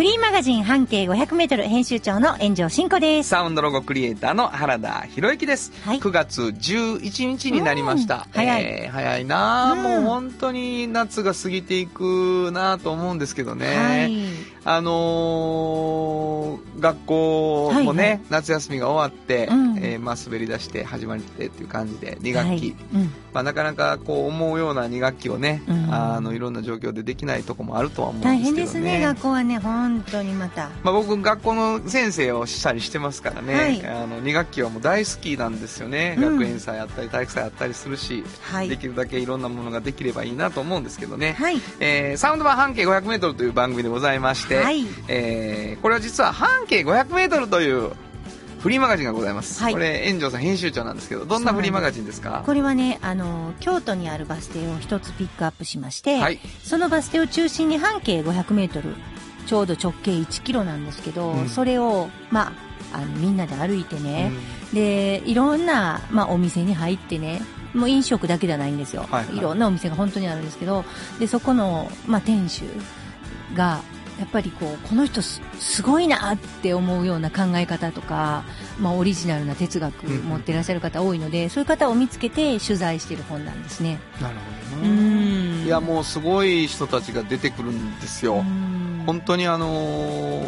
フリーマガジン半径500メートル編集長の炎上真子です。サウンドロゴクリエイターの原田博之です。はい9月11日になりました。うん早いえー早いなあ、うんもう本当に夏が過ぎていくなあと思うんですけどね。はい。あのー学校もね、はいはい。夏休みが終わって、うん。えーまあ滑り出して始まってっていう感じで、2学期。はい。うん。まあなかなかこう思うような2学期をね、うん。あの、いろんな状況でできないとこもあるとは思うんですけどね。大変ですね、学校はね、本当にまた。まあ、僕学校の先生をしたりしてますからね、はい。あの2学期はもう大好きなんですよね、うん。学園祭あったり体育祭あったりするし、はい。できるだけいろんなものができればいいなと思うんですけどね、はい。えーサウンド版半径 500m という番組でございまして、はい。えーこれは実は半径 500m というフリーマガジンがございます、はい。これ炎上さん編集長なんですけどどんなフリーマガジンですか？これはね、あの、京都にあるバス停を一つピックアップしまして、はい。そのバス停を中心に半径500メートル、ちょうど直径1キロなんですけど、うん。それを、まあ、あの、みんなで歩いてね、で、いろんな、まあ、お店に入ってね、もう飲食だけじゃないんですよ。はいはい。いろんなお店が本当にあるんですけど、で、そこの、まあ、店主が、やっぱりこう、この人すすごいなって思うような考え方とか、まあ、オリジナルな哲学うん持ってらっしゃる方多いので、そういう方を見つけて取材している本なんですね。なるほうどね。ん。いやもうすごい人たちが出てくるんですよ、うん。本当にあのー、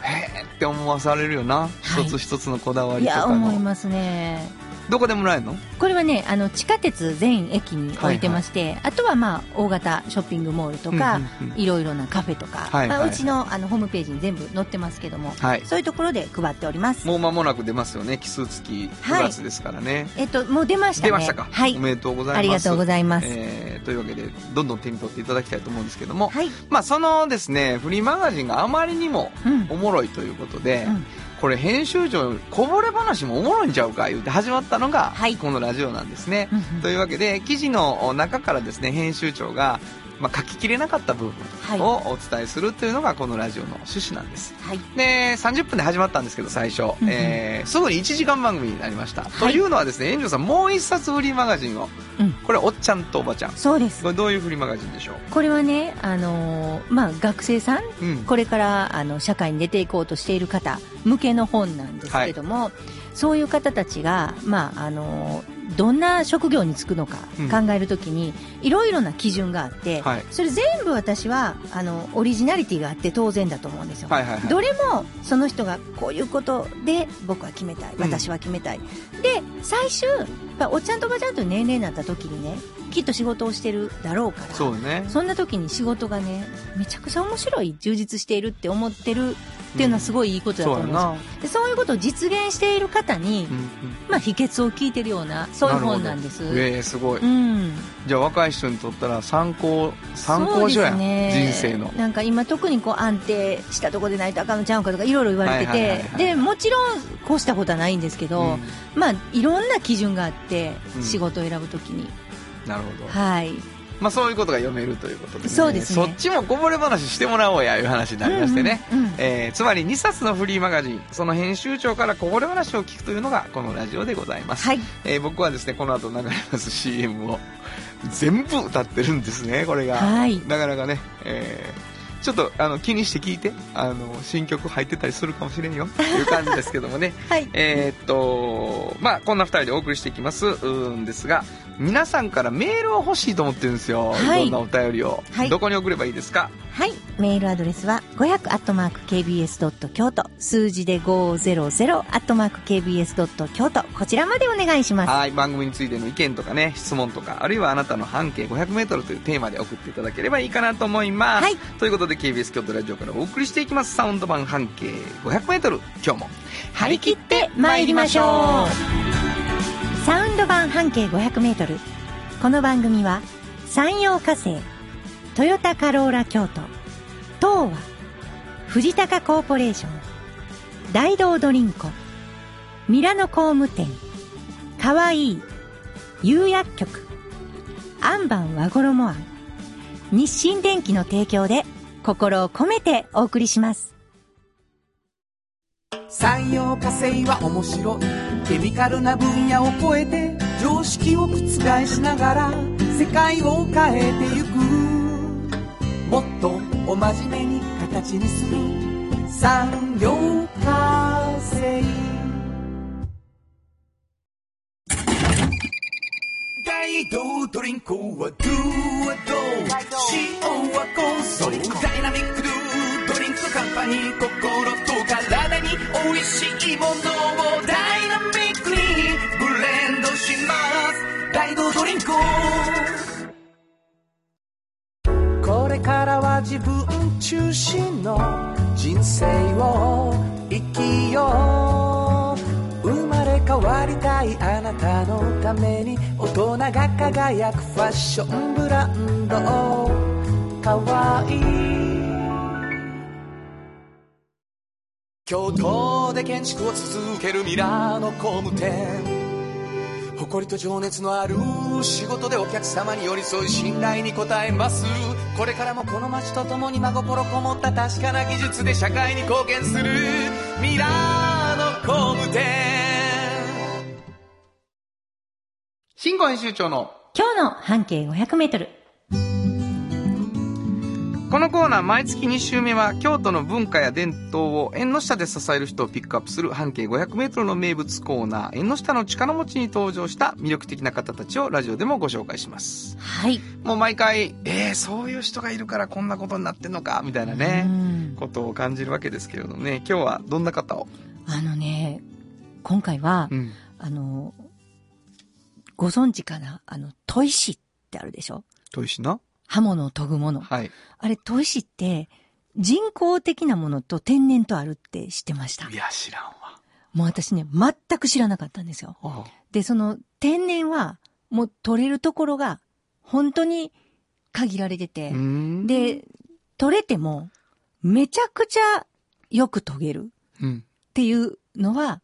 へーって思わされるよな、はい。一つ一つのこだわいや、りとかの。思いますね。どこでもらえるの？これはね、あの、地下鉄全駅に置いてまして、あとはまあ、大型ショッピングモールとか、うんうんうんいろいろなカフェとか、はいはいまあ、うちのあのホームページに全部載ってますけども、はいそういうところで配っております。もう間もなく出ますよね奇数月9はい月ですからね、えっと、もう出ましたね。出ましたか、はいお。めでとうございますありがとうございます。えーというわけでどんどん手に取っていただきたいと思うんですけども、はい。まあそのですねフリーマガジンがあまりにもうん。おもろいということで、うんこれ編集長こぼれ話もおもろいんちゃうか言って始まったのが、はい。このラジオなんですね、というわけで記事の中からですね編集長が、まあ、書ききれなかった部はい。分をお伝えするというのがこのラジオの趣旨なんです。はい。で30分で始まったんですけど最初、えーすぐに1時間番組になりました、い。というのはですね炎上さんもう一冊フリーマガジンを。うん。これおっちゃんとおばちゃん。そうです。こ。れどういうフリーマガジンでしょう？これはね、あのーまあ、学生さん。うん。これからあの社会に出ていこうとしている方向けの本なんですけども、そういう方たちが、まああのどんな職業に就くのかうん。考えるときに、いろいろな基準があって、はい。それ全部私はあのオリジナリティがあって当然だと思うんですよ。はいはいはい。どれもその人がこういうことで僕は決めたい私は決めたい、で最終おっちゃんとおばちゃんと年齢になった時にねきっと仕事をしてるだろうからそうね。そんな時に仕事がね、めちゃくちゃ面白い、充実しているって思ってるっていうのはすごいいいことだと思うんですよ。でそういうことを実現している方に、うんうん。まあ秘訣を聞いてるような、そういう本なんです。ええすごい、うん。じゃあ若い人にとったら参考参考書やね。人生の。なんか今特にこう安定したところでないとあかんのちゃうんかとかいろいろ言われてはいはいはいて、はい。で、もちろんこうしたことはないんですけど、うん。まあいろんな基準があってうん、仕事を選ぶときに。なるほど、はい。まあそういうことが読めるということで、そうですね。そっちもこぼれ話してもらおうやいう話になりましてね、うんうんうん。えーつまり2冊のフリーマガジンその編集長からこぼれ話を聞くというのがこのラジオでございます、はい。えー僕はですねこの後流れます CM を全部歌ってるんですねこれが、はい。なかなかね、えーちょっとあの気にして聞いてあの新曲入ってたりするかもしれんよっていう感じですけどもね。はい。えーっとまあこんな2人でお送りしていきますうんですが皆さんからメールを欲しいと思ってるんですよ、はいい、ろんなお便りを、はいどこに送ればいいですか？はい。メールアドレスは、500-kbs. 京都。数字で 500-kbs. 京都。こちらまでお願いします。はい番組についての意見とかね質問とかあるいはあなたの半径 500m というテーマで送っていただければいいかなと思います、はいということで KBS 京都ラジオからお送りしていきますサウンド版半径 500m 今日も張り切って参りましょうサウンド版半径500メートル。この番組は、山陽火星、トヨタカローラ京都、東和、藤高コーポレーション、大道ドリンコ、ミラノ工務店、かわいい、釉薬局、アンバン和衣庵、日清電機の提供で心を込めてお送りします。産業化成は面白いケミカルな分野を超えて常識を覆しながら世界を変えてゆく。もっとお真面目に形にする産業化成大道ドリンクはドゥはド塩はコンソーダイナミックドゥドリンクカンパニー心と体に美味しいものをダます大道ドリンクこれからは自分中心の人生を生きよう。生まれ変わりたいあなたのために大人が輝くファッションブランド。かわいい。京都で建築を続けるミラーの工務店。誇りと情熱のある仕事でお客様に寄り添い信頼に応えます。これからもこの街とともに真心こもった確かな技術で社会に貢献する。ミラーの工務店。新語編集長の今日の半径500メートル。このコーナー毎月2週目は京都の文化や伝統を縁の下で支える人をピックアップする半径 500m の名物コーナー縁の下の力持ちに登場した魅力的な方たちをラジオでもご紹介します。はい。もう毎回えー、そういう人がいるからこんなことになってんのかみたいなねうん。ことを感じるわけですけれどもね。今日はどんな方を？あのね、今回は、うん。あの、ご存知かな？あの、砥石ってあるでしょ？砥石な？刃物を研ぐもの。はいあれ、砥石って、人工的なものと天然とあるって知ってましたい。や知らんわもう私ね、全く知らなかったんですよ。あで、その天然は、もう取れるところが、本当に限られてて、うんで、取れても、めちゃくちゃよく研げるうんっていうのは、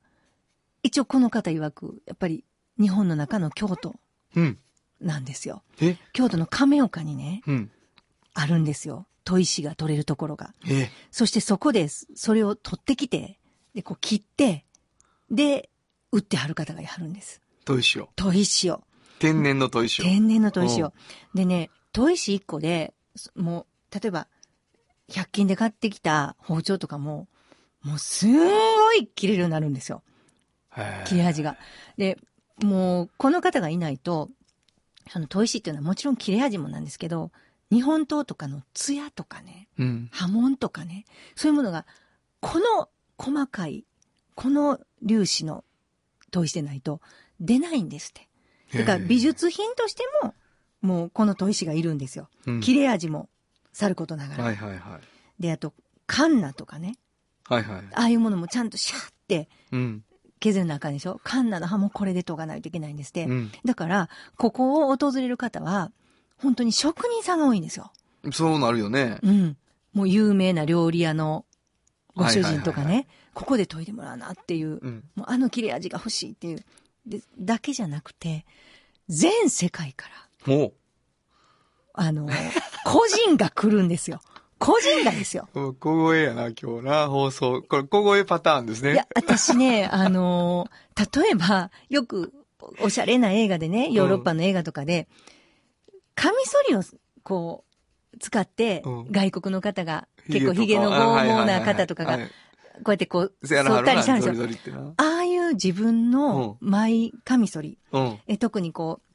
一応この方曰く、やっぱり日本の中の京都うんなんですよ。え？京都の亀岡にね、うんあるんですよ。砥石が取れるところが。えそしてそこで、それを取ってきて、で、こう切って、で、売ってはる方がいはるんです。砥石を砥石を。天然の砥石を天然の砥石を。でね、砥石1個で、そもう、例えば、100均で買ってきた包丁とかも、もうすんごい切れるようになるんですよ。切れ味が。で、もう、この方がいないと、その砥石っていうのはもちろん切れ味もなんですけど、日本刀とかの艶とかね、うん波紋とかね、そういうものが、この細かい、この粒子の砥石でないと出ないんですって。だから美術品としても、もうこの砥石がいるんですよ。うん切れ味もさることながら。はいはいはいで、あと、カンナとかね。はいはいああいうものもちゃんとシャーってうん削る中でしょ？カンナの刃もこれで研がないといけないんですって。うんだから、ここを訪れる方は、本当に職人さんが多いんですよ。そうなるよねうん。もう有名な料理屋のご主人とかはいはいはいね、ここで研いでもらうなっていう、うんもうあの切れ味が欲しいっていう。で、だけじゃなくて、全世界から、もあの、個人が来るんですよ。個人がですよ。う小声やな今日な放送。これ小声パターンですね。いや、私ね、あのー例えば、よく、おしゃれな映画でね、ヨーロッパの映画とかで、カミソリを、こう、使ってう、ん。外国の方が、結構ヒゲの剛毛な方とかが、こうやってこう、せやな剃ったりしたんですよ。ああいう自分のマイカミソリ、うん。え特にこう、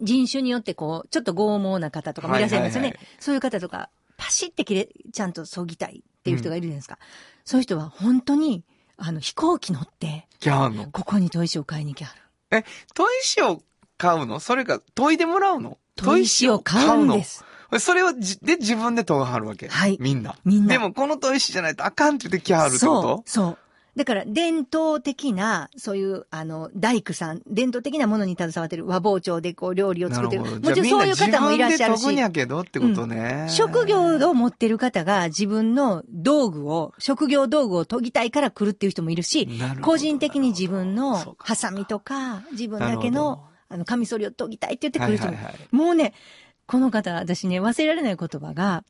人種によってこう、ちょっと剛毛な方とかもいらっしゃいますよね。そういう方とか、パシって切れ、ちゃんと削ぎたいっていう人がいるじゃないですか。そういう人は本当に、あの、飛行機乗って、キャーの？ここに砥石を買いに来はる。砥石を買うの？それか研いでもらうの？砥石を買うんです。の？それをじで自分で研がはるわけ？はい。みんな。みんな。でもこの砥石じゃないとあかんって言ってきはるってこそとう、そう。だから、伝統的な、そういう、あの、大工さん、伝統的なものに携わってる和包丁でこう、料理を作ってる。なるほもちろんそういう方もいらっしゃるし。自分やけどってことね。職業を持ってる方が自分の道具を、職業道具を研ぎたいから来るっていう人もいるしなる個人的に自分のかハサミとか、自分だけの、あの、カミソリを研ぎたいって言って来る人も、はいはいはいもうね、この方、私ね、忘れられない言葉が、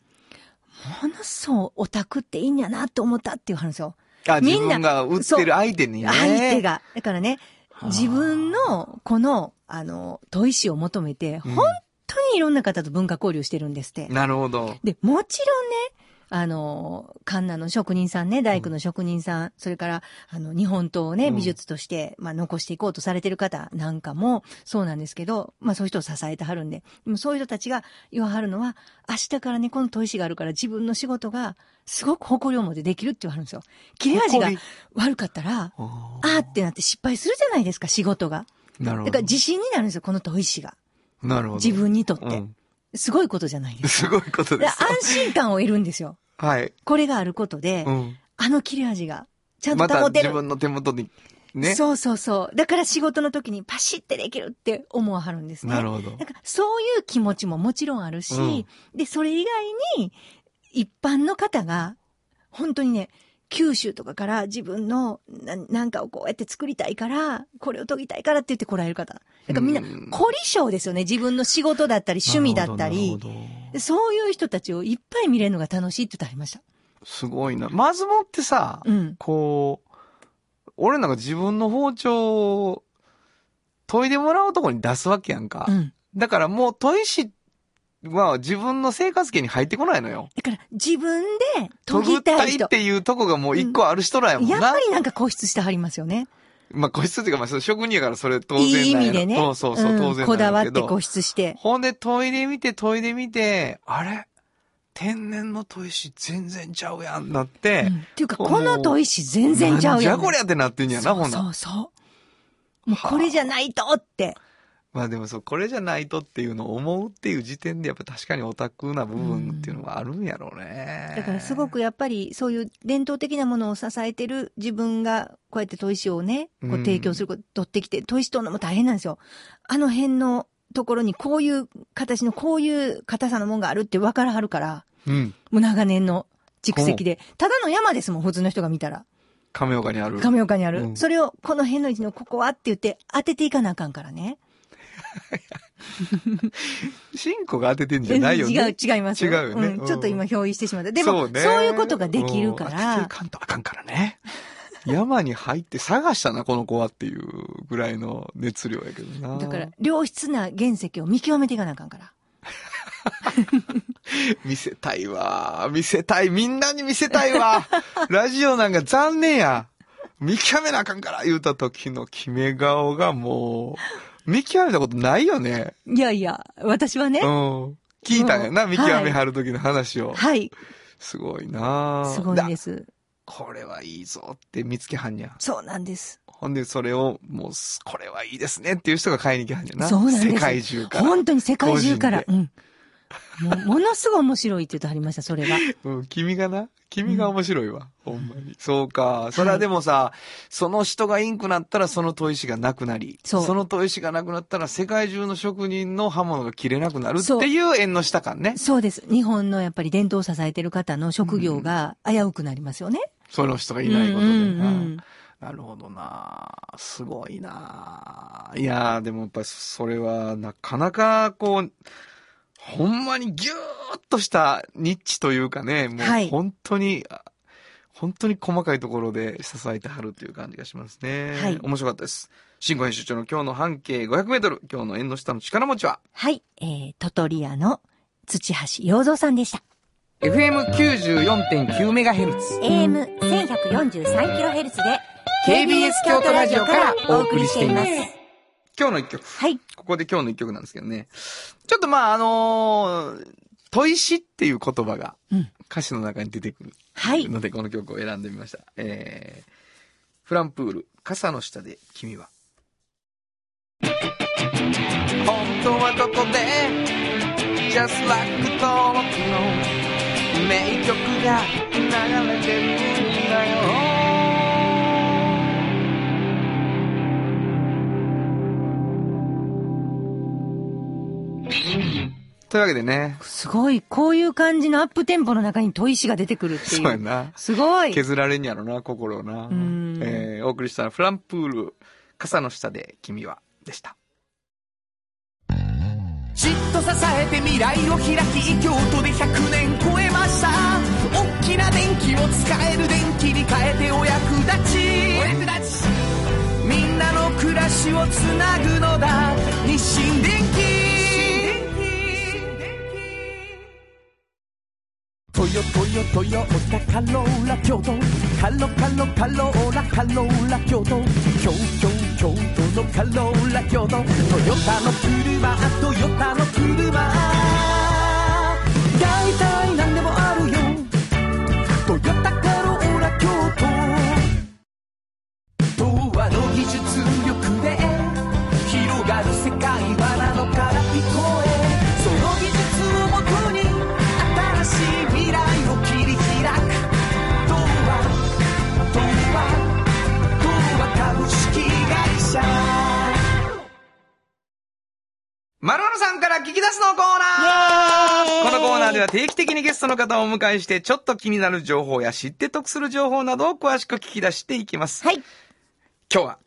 ものすごいオタクっていいんやなって思ったっていう話を。あ、みんな自分が売ってる相手にね。相手が。だからね、はあ自分の、この、あの、砥石を求めて、うん本当にいろんな方と文化交流してるんですって。なるほど。で、もちろんね、あの、カンナの職人さんね、大工の職人さん、それから、あの、日本刀をね、うん美術として、まあ、残していこうとされてる方なんかも、そうなんですけど、まあ、そういう人を支えてはるんで、でもそういう人たちが言わはるのは、明日からね、この砥石があるから自分の仕事が、すごく誇りを持ってできるって言わはるんですよ。切れ味が悪かったら、ああーってなって失敗するじゃないですか、仕事が。ーなるほど。だから自信になるんですよ、この砥石が。なるほど。自分にとって。うんすごいことじゃないですか。すごいことで。です安心感を得るんですよ。はい。これがあることで、うん。あの切れ味が、ちゃんと保てる。自分の手元に、ね。そうそうそう。だから仕事の時にパシってできるって思わはるんですね。なるほど。だからそういう気持ちももちろんあるし、うんで、それ以外に、一般の方が、本当にね、九州とかから自分のななんかをこうやって作りたいから、これを研ぎたいからって言って来られる方。だからみんなうん、凝り性ですよね。自分の仕事だったり趣味だったりそういう人たちをいっぱい見れるのが楽しいって言ってありました。すごいな。まずもってさ、うん。こう、俺なんか自分の包丁を研いでもらうとこに出すわけやんか。うん。だからもう砥石は自分の生活圏に入ってこないのよ。だから自分で研ぎたい人。たいっていうとこがもう一個ある人らやもんな。やっぱりなんか固執してはりますよね。まあ個室っていうかまあ職人やからそれ当然いい意味でね。そうそうそう、ん当然こだわって固執して。ほんで研いでみて研いでみて、あれ？天然の砥石全然ちゃうやんなって、うんっていうか、この砥石全然ちゃうやん。じゃこりゃってなってんやな、ほんなそうそう。もうこれじゃないとって。まあでもそう、これじゃないとっていうのを思うっていう時点でやっぱ確かにオタクな部分っていうのはあるんやろうね。だからすごくやっぱりそういう伝統的なものを支えてる自分がこうやって砥石をね、こううん提供すること、取ってきて、砥石取るのも大変なんですよ。あの辺のところにこういう形のこういう硬さのもんがあるって分からはるから、うん。もう長年の蓄積で。ただの山ですもん、普通の人が見たら。亀岡にある。亀岡にある。うんそれをこの辺の位置のここはって言って当てていかなあかんからね。シンコが当ててんじゃないよね。違う、違います違うよねんうんちょっと今表意してしまった。でも、そうねいうことができるかうん当てていら、かんとあかんからね。山に入って探したな、この子はっていうぐらいの熱量やけどな。だから、良質な原石を見極めていかなあかんから。見せたいわ。見せたい。みんなに見せたいわ。ラジオなんか残念や。見極めなあかんから言うた時の決め顔がもう、見極めたことないよね。いやいや、私はねう、ん。聞いたんやな、うん見極めはる時の話を。はい、すごいなすごいんです。これはいいぞって見つけはんにゃ。そうなんです。ほんで、それを、もうす、これはいいですねっていう人が買いに来はんにゃな。そうなんです世界中から。本当に世界中から。個うん。もう、ものすごい面白いって言ってはりました、それが。うん、君がな、君が面白いわ。ほんまに。そうか。それはでもさ、その人がインクなったらその砥石がなくなり、そうの砥石がなくなったら世界中の職人の刃物が切れなくなるっていう縁の下感ね。そうです。日本のやっぱり伝統を支えてる方の職業が危うくなりますよね。その人がいないことでうんうんうな。んなるほどな。すごいな。いやーでもやっぱりそれはなかなかこう、ほんまにギューッとしたニッチというかね、もはいう本当に、あ本当に細かいところで支えてはるという感じがしますね。はい面白かったです。新語編集長の今日の半径500メートル、今日の縁の下の力持ちは、はい。えー、トトリアの土橋洋三さんでした。FM94.9 メガヘルツ。AM1143kHz で KBS 京都ラジオからお送りしています。今日の一曲。はい。ここで今日の一曲なんですけどね。ちょっとまあ、あのー、砥石っていう言葉がうん歌詞の中に出てくるはい。ので、この曲を選んでみました。えー、フランプール、傘の下で君は。本当はどこで Just like 登録の名曲が流れてるというわけでね、すごい、こういう感じのアップテンポの中に砥石が出てくるっていう。そうやな。すごい。削られんやろな、心をな。んえー、お送りしたのはフランプール、傘の下で君は、でした。じっと支えて未来を開き京都で100年超えました大きな電気を使える電気に変えてお役立ちお役立ちみんなの暮らしをつなぐのだ日清電気トヨトヨトヨタカローラ京都カロカロカローラカローラ京都京京京都のカローラ京都トヨタの車トヨタの車。まるまるさんから聞き出すのコーナーこのコーナーでは定期的にゲストの方をお迎えして、ちょっと気になる情報や知って得する情報などを詳しく聞き出していきます。はい。今日は、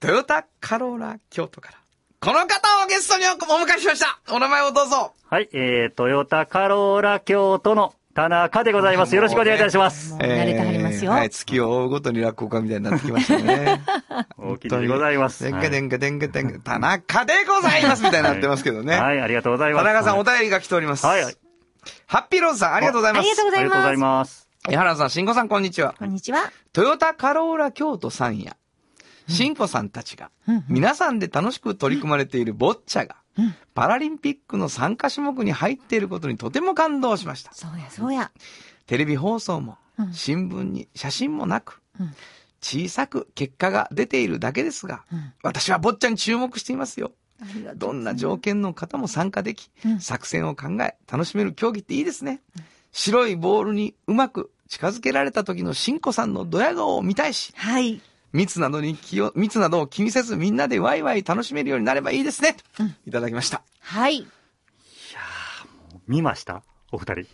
トヨタカローラ京都から、この方をゲストにお迎えしましたお名前をどうぞはい、えー、トヨタカローラ京都の田中でございます。よろしくお願いいたします。慣れてはりますよ。はい、月を追うごとに落語家みたいになってきましたね。お気に入りでございます。でんかでんかでんかでんか、田中でございますみたいになってますけどね。はい、ありがとうございます。田中さんおはい便りが来ております。はい、はいハッピーローズさんありがとうございます。ありがとうございありがとうございまます。江原さん、慎吾さんこんにちは。こんにちは。トヨタカローラ京都さんや、慎吾さんたちが、皆さんで楽しく取り組まれているボッチャが、パラリンピックの参加種目に入っていることにとても感動しました。そうや、そうや。テレビ放送もうん、新聞に写真もなくうん、小さく結果が出ているだけですがうん、私はボッチャに注目していますよ。どんな条件の方も参加できうん、作戦を考え、楽しめる競技っていいですね。白いボールにうまく近づけられた時のしんこさんのドヤ顔を見たいし、はい。密などに気を、密などを気にせずみんなでワイワイ楽しめるようになればいいですね。いただきました。はい。見ました？お二人。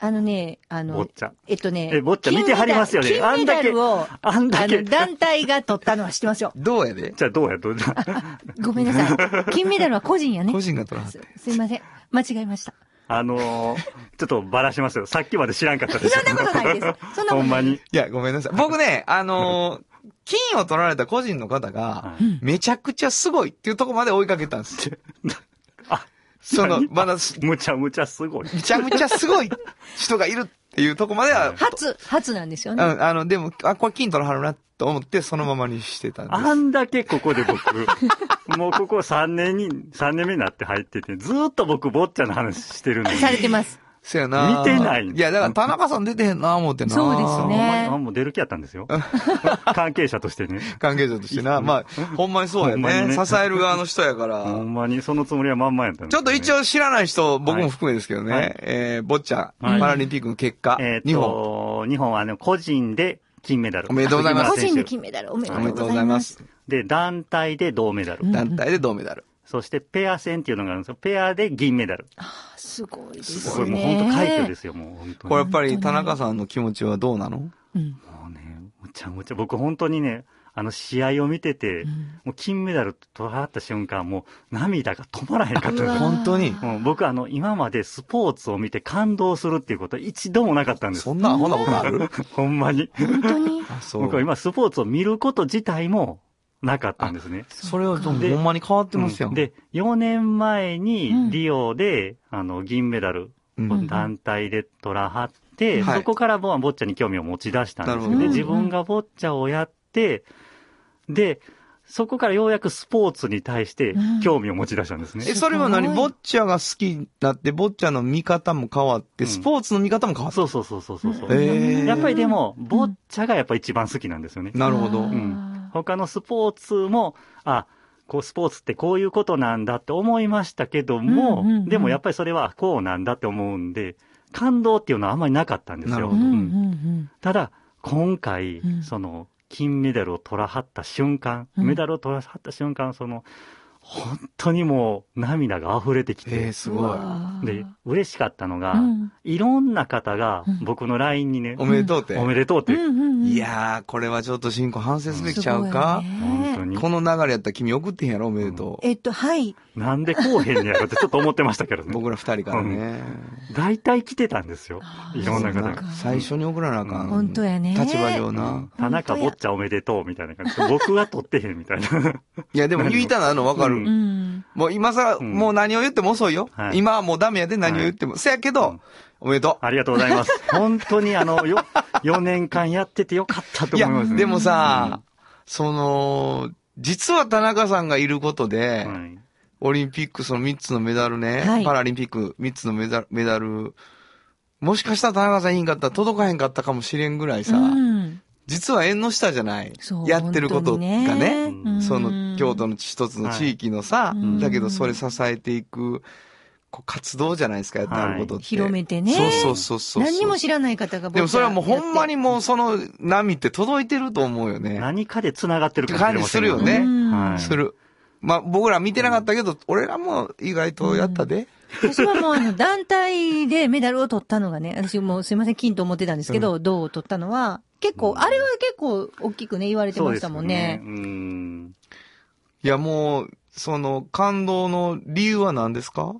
あのね、あのボッ、チャ。えっとね、えボッチャ見てはりますよね金メダルを、あんだけの、団体が取ったのは知ってますよ。どうやで？じゃあどうや、どう？や。ごめんなさい。金メダルは個人やね。個人が取らすて。すいません。間違えました。あのー、ちょっとばらしますよ。さっきまで知らんかったですよ。そんなことないですそんなことない ほんまに。いや、ごめんなさい。僕ね、あのー 金を取られた個人の方がは、めちゃくちゃすごいっていうところまで追いかけたんですよ。あ、その、まだ、むちゃむちゃすごい。めちゃむちゃすごい人がいるっていうところまでは、初、初なんですよね。うん、あの、でも、あ、これ金取らはるなと思って、そのままにしてたんです。あんだけここで僕、もうここ3年に、3年目になって入ってて、ずーっと僕ボッチャの話してるのに。されてます。そやな見てないいや、だから田中さん出てへんな思ってなそうですほんねまもう出る気やったんですよ。関係者としてね。関係者としてな。まあ、ほんまにそうやね。支える側の人やかほら。んまにそのつもりはまんまやったちょっと一応知らない人、僕も含めですけどね。はいえー、ボッチャ、はいパラリンピックの結果、えー日本。と、日本はあの、個人で金メダル。おめでとうございます個人で金メダルおめでとうございます。で、団体で銅メダル。うん団体で銅メダル。そしてペア戦っていうのがあるんですよ。ペアで銀メダル。すごいですね。これもう本当快挙ですよ、もう本当に。これやっぱり田中さんの気持ちはどうなの？うん。もうね、むちゃむちゃ、僕本当にね、あの試合を見てて、もう金メダル取らはった瞬間、もう涙が止まらへんかったんですようわ本当に？うん僕あの、今までスポーツを見て感動するっていうことは一度もなかったんですそ。んなアホなことある？ほんまに。本当に？僕は今スポーツを見ること自体もなかったんですね。それはほんまに変わってますよ。うんで、4年前うんにリオで、あの、銀メダル団体で取らはって、はいそこからボッチャに興味を持ち出したんですなるほどけど、で自分がボッチャをやって、で、そこからようやくスポーツに対して興味を持ち出したんですね。え、それは何？ボッチャが好きになって、ボッチャの見方も変わって、うんスポーツの見方も変わった。そうそうそうそうそう。へーやっぱりでも、ボッチャがやっぱ一番好きなんですよね。なるほど。うん他のスポーツも、あ、こうスポーツってこういうことなんだって思いましたけども、うんうんうんでもやっぱりそれはこうなんだって思うんで、感動っていうのはあんまりなかったんですよ。なるほど。うんううんん。ただ、今回、うん。その、金メダルを取らはった瞬間、うん。メダルを取らはった瞬間、その、本当にもう涙が溢れてきて、えー、すごい。で、嬉しかったのが、うんいろんな方がうん僕の LINE にね、おめでとうって。おめでとうって、うんうんうんいやー、これはちょっと進行反省すべきちゃうか、本当に。この流れやったら君送ってへんやろ、おめでとう。えっと、はい。なんでこうへんねやろってちょっと思ってましたけどね。僕ら二人からね。大体来てたんですよ。いろんな方が。最初に送らなあかん。本当やね。立場上な。田中坊っちゃんおめでとうみたいな感じで。僕は取ってへんみたいな。いや、でも言いたなのわかる。うんうん。もう今さら、うんもう何を言っても遅いよ。はい今はもうダメやで何を言っても。せやけど、うんおめでとありがとうございます。本当にあの、よ、4年間やっててよかったと思います、ね。でもさ、その、実は田中さんがいることで、はいオリンピックその3つのメダルね、はいパラリンピック3つのメダル、メダル、もしかしたら田中さんいいんかったら届かへんかったかもしれんぐらいさ、うん実は縁の下じゃないそう。やってることがね、その京都の一つの地域のさ、はいだけどそれ支えていく、こう活動じゃないですか、やってあることって。広めてね。そうそうそうそう。何にも知らない方が僕でもそれはもうほんまににもうその波って届いてると思うよね。何かで繋がってる感じするよねはい。する。まあ僕ら見てなかったけど、俺らも意外とやったで。私はもうあの、団体でメダルを取ったのがね、私もうすいません、金と思ってたんですけど、銅を取ったのは、結構、あれは結構大きくね、言われてましたもんね。そうですようん。いやもう、その感動の理由は何ですか？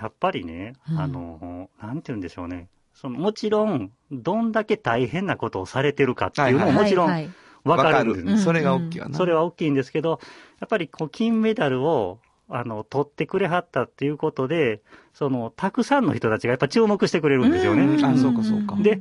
やっぱりね、うんあの、なんて言うんでしょうね。そのもちろん、どんだけ大変なことをされてるかっていうのはいももちろんはいはいわかるんですね。うんそれが大きいわな。それは大きいんですけど、やっぱりこう金メダルをあの取ってくれはったっていうことで、そのたくさんの人たちがやっぱ注目してくれるんですよね。んあそうかそうかで、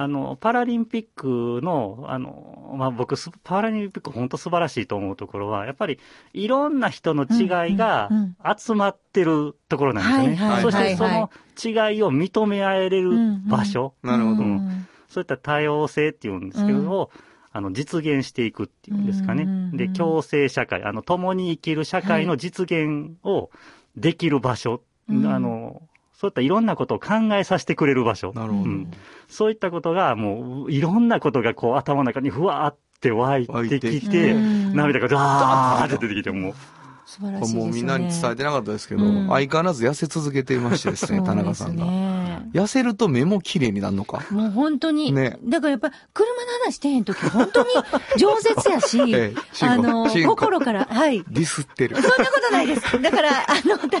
あの、パラリンピックの、あの、まあ、僕、すパラリンピック本当素晴らしいと思うところは、やっぱりいろんな人の違いがうんうん集まってるところなんですよね。はいはいそしてそはいの違いを認め合えれる場所、なるほど。うん。そういった多様性っていうんですけども、あの、実現していくっていうんですかね。うんうんうん。で、共生社会、あの、共に生きる社会の実現をできる場所、うん。あの、そういったいろんなことを考えさせてくれる場所。なるほど。うんそういったことが、もう、いろんなことがこう頭の中にふわーって湧いてきてて、涙がダーって出てきて、もう、素晴らしいですよね。もうみんなに伝えてなかったですけど、うん相変わらず痩せ続けていましてですね、田中さんが。痩せると目も綺麗になるのか？もう本当に。ねだからやっぱ、車の話してへんとき、本当に 饒舌やし、あの、心から、はい。ディスってる。そんなことないです。だから、あの、田中さんは、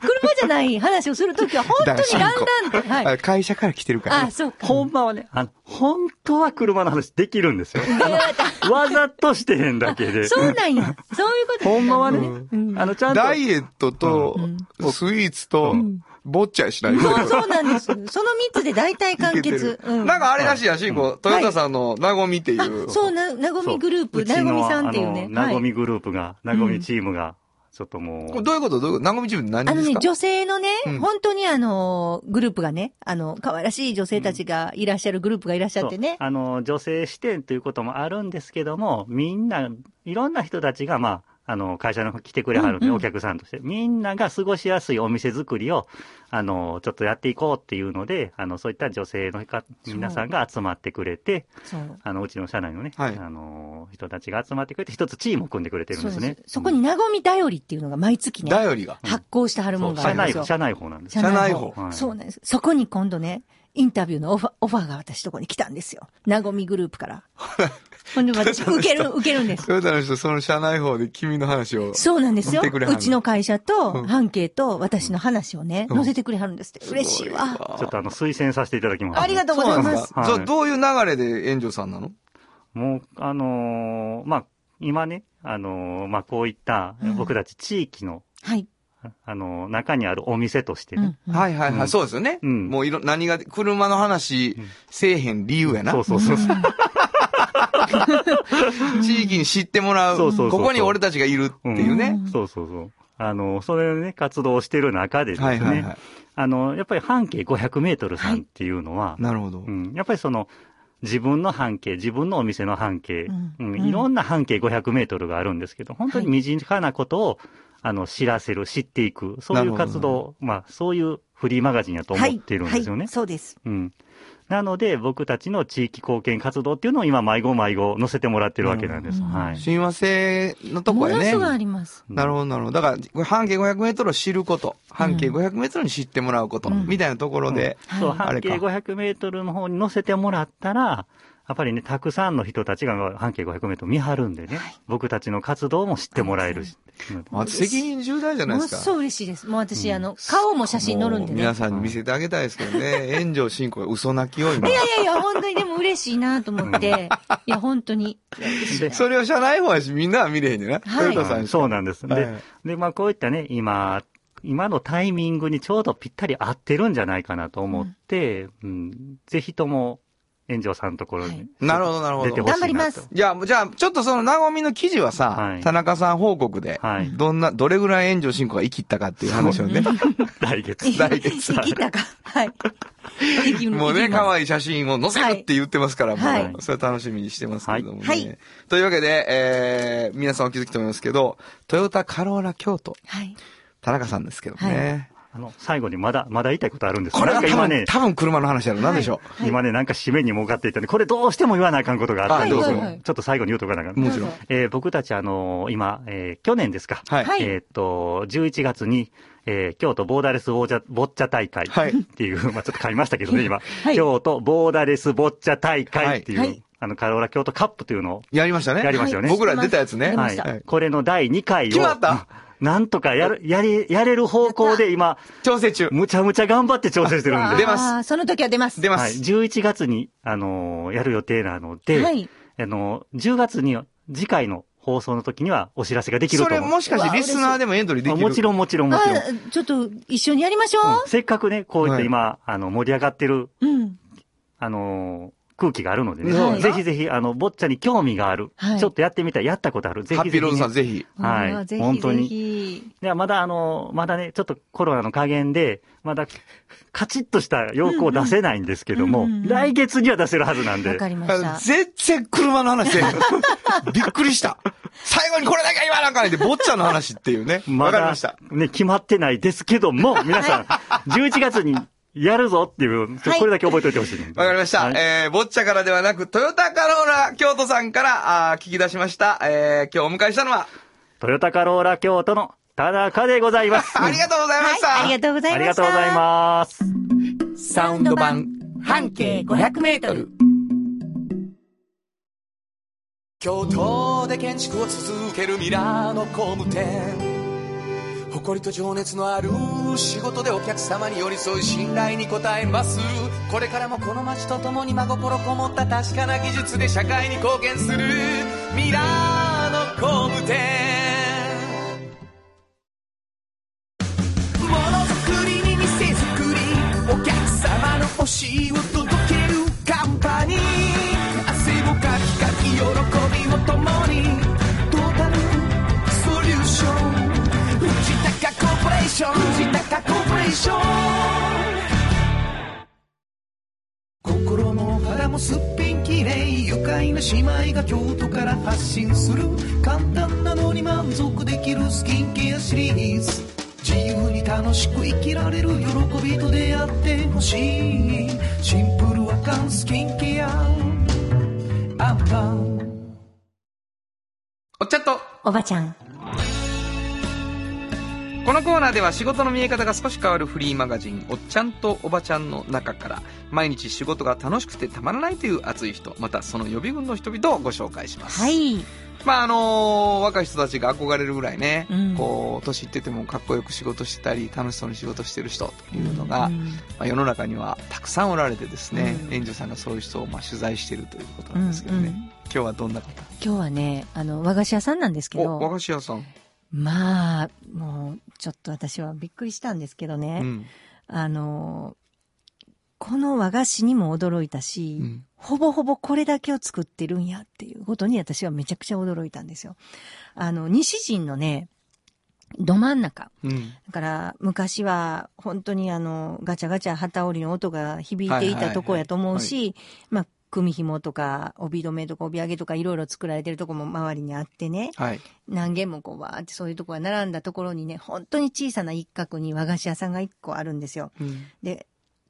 車じゃない話をするときは、本当にだんだんと、はい。あ会社から来てるから、あ、ね。そうか。ほんまはね、あの、本当は車の話できるんですよ。わざとしてへんだけで。そうなんや。そういうことほんまはね、うんあの、ちゃんと。ダイエットと、スイーツと、ぼっちゃいしない。そう、そうなんです。その3つで大体完結る。。うんなんかあれらしいやし、こう、トヨタさんのなごみっていう。そう、な、なごみグループ、なごみさんっていうね。なごみはいグループが、なごみチームが、ちょっともう、どういうこと？どういうこと？なごみチームって何あのね、ですか女性のね、うん本当にあの、グループがね、あの、可愛らしい女性たちがいらっしゃるグループがいらっしゃってねそう。あの、女性視点ということもあるんですけども、みんな、いろんな人たちが、まあ、あの、会社の来てくれはるんで、お客さんとして、みんなが過ごしやすいお店作りを、あの、ちょっとやっていこうっていうので、あの、そういった女性のか皆さんが集まってくれて。あの、うちの社内のね、はいあの、人たちが集まってくれて、一つチームを組んでくれてるんですねそ。そこになごみだよりっていうのが毎月ね、だよりが。発行してはるもんがあるんですよ。社内法なんです。社内法はいそうなんです。そこに今度ね、インタビューのオファー、オファーが私とこに来たんですよ。なごみグループから。ほんで私、受ける、受けるんですト。ヨタの人、その社内法で君の話を。そうなんですよ。うちの会社と、うん半径と私の話をね、うん載せてくれはるんですって。嬉しいわ。ちょっとあの、推薦させていただきます。ありがとうございます。じゃあどういう流れで援助さんなの？もう、あのーまあ、今ね、あのーまあ、こういったうん僕たち地域の、はい。あのー中にあるお店としてね、うんはいはいはい。うんそうですよね。うんもういろ、何が、車の話うんせえへん理由やな。そうそうそうそう。地域に知ってもらう。そうそうそうそうここに俺たちがいるっていうね。そうそうそう。あの、それね、活動をしてる中でですね、はいはいはい。あの、やっぱり半径500メートルさんっていうのは、なるほどう。ん、やっぱりその、自分の半径、自分のお店の半径、うんうんいろんな半径500メートルがあるんですけど、本当に身近なことを、あの、知らせる、知っていく、そういう活動、まあ、そういうフリーマガジンやと思っているんですよね。はいはいそうです。うん。なので、僕たちの地域貢献活動っていうのを今、迷子迷子載せてもらってるわけなんです。うんはい。親和性のとこやねものす。ごいあります。なるほど、なるほど。だから、半径500メートルを知ること、半径500メートルに知ってもらうこと、うんみたいなところで、そう、はい半径あれか500メートルの方に載せてもらったら、やっぱりね、たくさんの人たちが半径500メートル見張るんでね、僕たちの活動も知ってもらえるし。うんまあ責任重大じゃないですか。ものすごい嬉しいです。もう私、あの、顔も写真載るんでね。皆さんに見せてあげたいですけどね、炎上進行が嘘泣きを今い。やいやいや、本当にでも嬉しいなと思って。いや、本当に。でそれを社内法やし、みんなは見れへんねんな。はいさんそうなんです。はいで、で、まあこういったね、今、今のタイミングにちょうどぴったり合ってるんじゃないかなと思って、うん、ぜひとも、炎上さんのところに、はいなるほど、なるほど出て。ほしいなと。頑張りますじゃあ、じゃあ、ちょっとその、なごみの記事はさ、はい田中さん報告で、はいどんな、どれぐらい炎上進行が生きったかっていう話をね。来月。来月生きたか。はい。もうね、可い。愛い写真を載せるって言ってますから、はいもう、それは楽しみにしてますけれどもね。はいというわけで、えー、皆さんお気づきと思いますけど、トヨタカローラ京都、はい。田中さんですけどね。あの、最後にまだ、まだ言いたいことあるんですこれは多分、なんか今ね、多分車の話やろ。何でしょはい。今ね、なんか締めに向かっていったんで、これどうしても言わなあかんことがあったんで。すよ。はいちょっと最後に言うとかなあかん。もちろん。えー僕たちあのー今、えー去年ですか。はい。はい。えーっと、11月に、えー京都ボーダレスボーチャボッチャ大会はい。っていう、まあちょっと買いましたけどね、今。はい。京都ボーダレスボッチャ大会っていう、はい。あの、カローラ京都カップというのを、やりましたね。やりましたよね。僕ら出たやつね。はい。これの第2回を、決まったなんとかやる、やり、やれる方向で今、調整中。むちゃむちゃ頑張って調整してるんで。出ますその時は出ます。はい。出ます。11月に、あのーやる予定なので、はい。あのー10月に、次回の放送の時にはお知らせができるそれと思う。もしかしてリスナーでもエントリーできる？あもちろんもちろんもちろん。あちょっと一緒にやりましょうんせっかくね、こういった今、あの、盛り上がってる、う。うん。あのー空気があるのでね、はいぜひぜひ、あの、ボッチャに興味がある、はいちょっとやってみたい、やったことある、ぜひぜひ、ね。ハッピーロードさんぜひ。はい本当にぜひ。いや、まだあの、まだね、ちょっとコロナの加減で、まだ、カチッとした要項を出せないんですけども、来月には出せるはずなんで。わかりました。全然車の話せえへんびっくりした。最後にこれだけ言わなあかんねんって、坊ちゃんの話っていうね。わまだかりました。ね、決まってないですけども、皆さん、11月にやるぞっていう、ちょはいこれだけ覚えておいてほしい。わかりました。はいえー、ボッチャからではなく、トヨタカローラ京都さんから、あー聞き出しました。えー、今日お迎えしたのは、トヨタカローラ京都の田中でございます。ありがとうございました。はい、ありがとうございあました。りがとうございます。サウンド版、半径500メートル。京都で建築を続けるミラーの工務店誇りと情熱のある仕事でお客様に寄り添い信頼に応えます。これからもこの街とともに真心こもった確かな技術で社会に貢献する。ミラーの工務店。ものづくりに店づくり。お客様の欲しいを届高コーポレーション藤高コーポレーション心も肌もすっぴんきれい愉快な姉妹が京都から発信する簡単なのに満足できるスキンケアシリーズ。自由に楽しく生きられる喜びと出会ってほしい。シンプルアカンスキンケア。アンパン。おっちゃんと、おばちゃん。このコーナーでは仕事の見え方が少し変わるフリーマガジン、おっちゃんとおばちゃんの中から、毎日仕事が楽しくてたまらないという熱い人、またその予備軍の人々をご紹介します。はい。まああのー若い人たちが憧れるぐらいね、うん。こう、年いっててもかっこよく仕事してたり、楽しそうに仕事してる人というのが、うんまあ、世の中にはたくさんおられてですね、うん。園長さんがそういう人をまあ取材しているということなんですけどね、うんうん今日はどんな方？今日はね、あの、和菓子屋さんなんですけお、和ど、菓子屋さん。まあ、もう、ちょっと私はびっくりしたんですけどね、うん。あの、この和菓子にも驚いたし、うんほぼほぼこれだけを作ってるんやっていうことに私はめちゃくちゃ驚いたんですよ。あの、西陣のね、ど真ん中。うん。だから、昔は本当にあの、ガチャガチャ旗織りの音が響いていたとこやと思うし、まあ、組紐とか、帯留めとか帯揚げとかいろいろ作られてるとこも周りにあってね、はい。何軒もこうわーってそういうとこが並んだところにね、本当に小さな一角に和菓子屋さんが一個あるんですよ。うん。で、